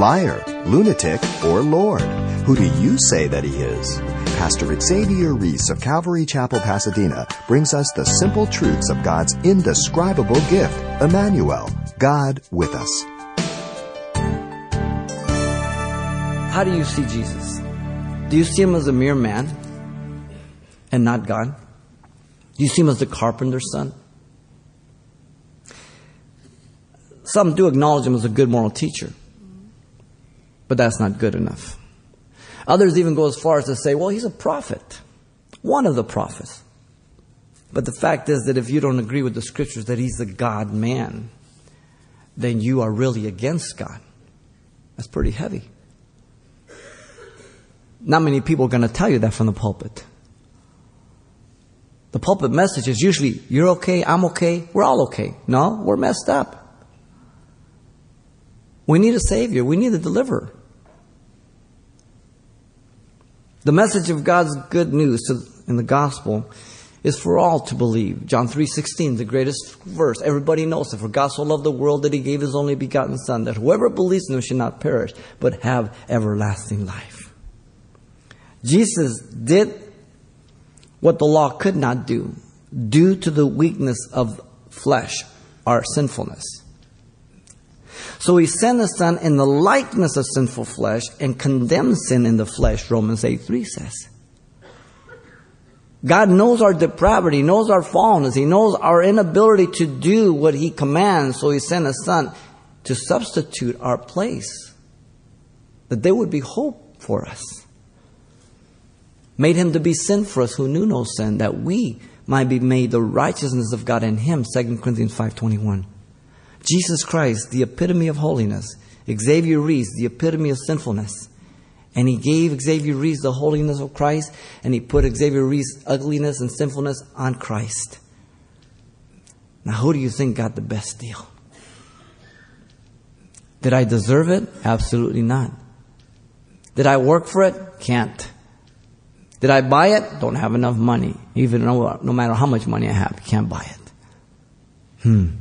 liar, lunatic, or Lord? Who do you say that he is? Pastor Xavier Reese of Calvary Chapel, Pasadena brings us the simple truths of God's indescribable gift, Emmanuel, God with us. How do you see Jesus? Do you see him as a mere man and not God? Do you see him as the carpenter's son? Some do acknowledge him as a good moral teacher, but that's not good enough. Others even go as far as to say, well, he's a prophet, one of the prophets. But the fact is that if you don't agree with the scriptures that he's a God man, then you are really against God. That's pretty heavy. Not many people are going to tell you that from the pulpit. The pulpit message is usually, you're okay, I'm okay, we're all okay. No, we're messed up. We need a Savior, we need a deliverer. The message of God's good news in the gospel is for all to believe. John 3:16, the greatest verse. Everybody knows it. For God so loved the world that he gave his only begotten son that whoever believes in him should not perish but have everlasting life. Jesus did what the law could not do due to the weakness of flesh, our sinfulness. So he sent his son in the likeness of sinful flesh and condemned sin in the flesh, Romans 8 3 says. God knows our depravity, knows our fallenness, He knows our inability to do what He commands, so He sent His Son to substitute our place, that there would be hope for us. Made Him to be sin for us who knew no sin, that we might be made the righteousness of God in Him, 2 Corinthians 5.21. Jesus Christ, the epitome of holiness. Xavier Reese, the epitome of sinfulness. And he gave Xavier Reese the holiness of Christ, and he put Xavier Reese's ugliness and sinfulness on Christ. Now, who do you think got the best deal? Did I deserve it? Absolutely not. Did I work for it? Can't. Did I buy it? Don't have enough money. Even no, no matter how much money I have, can't buy it. Hmm.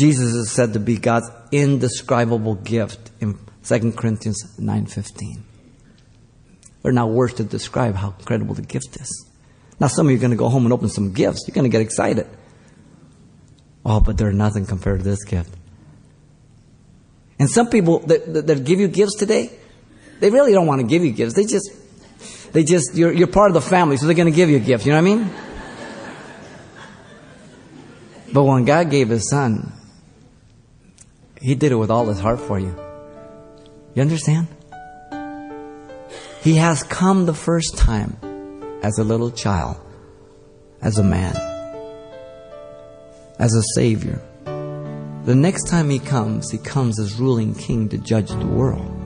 Jesus is said to be God's indescribable gift in 2 Corinthians 9.15. We're not words to describe how incredible the gift is. Now some of you are going to go home and open some gifts. You're going to get excited. Oh, but they're nothing compared to this gift. And some people that, that, that give you gifts today, they really don't want to give you gifts. They just, they just, you're, you're part of the family, so they're going to give you a gift. You know what I mean? But when God gave His Son, He did it with all His heart for you. You understand? He has come the first time as a little child, as a man, as a savior. The next time he comes, he comes as ruling king to judge the world.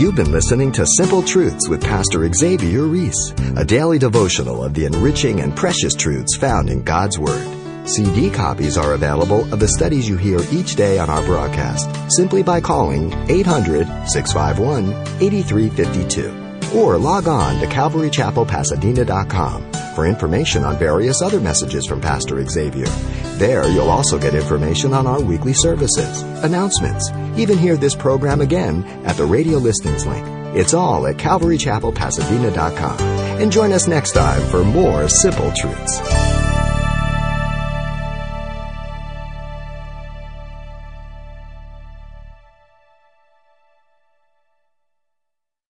You've been listening to Simple Truths with Pastor Xavier Reese, a daily devotional of the enriching and precious truths found in God's Word. CD copies are available of the studies you hear each day on our broadcast simply by calling 800 651 8352 or log on to CalvaryChapelPasadena.com for information on various other messages from Pastor Xavier. There, you'll also get information on our weekly services, announcements, even hear this program again at the radio listings link. It's all at CalvaryChapelPasadena.com. And join us next time for more simple truths.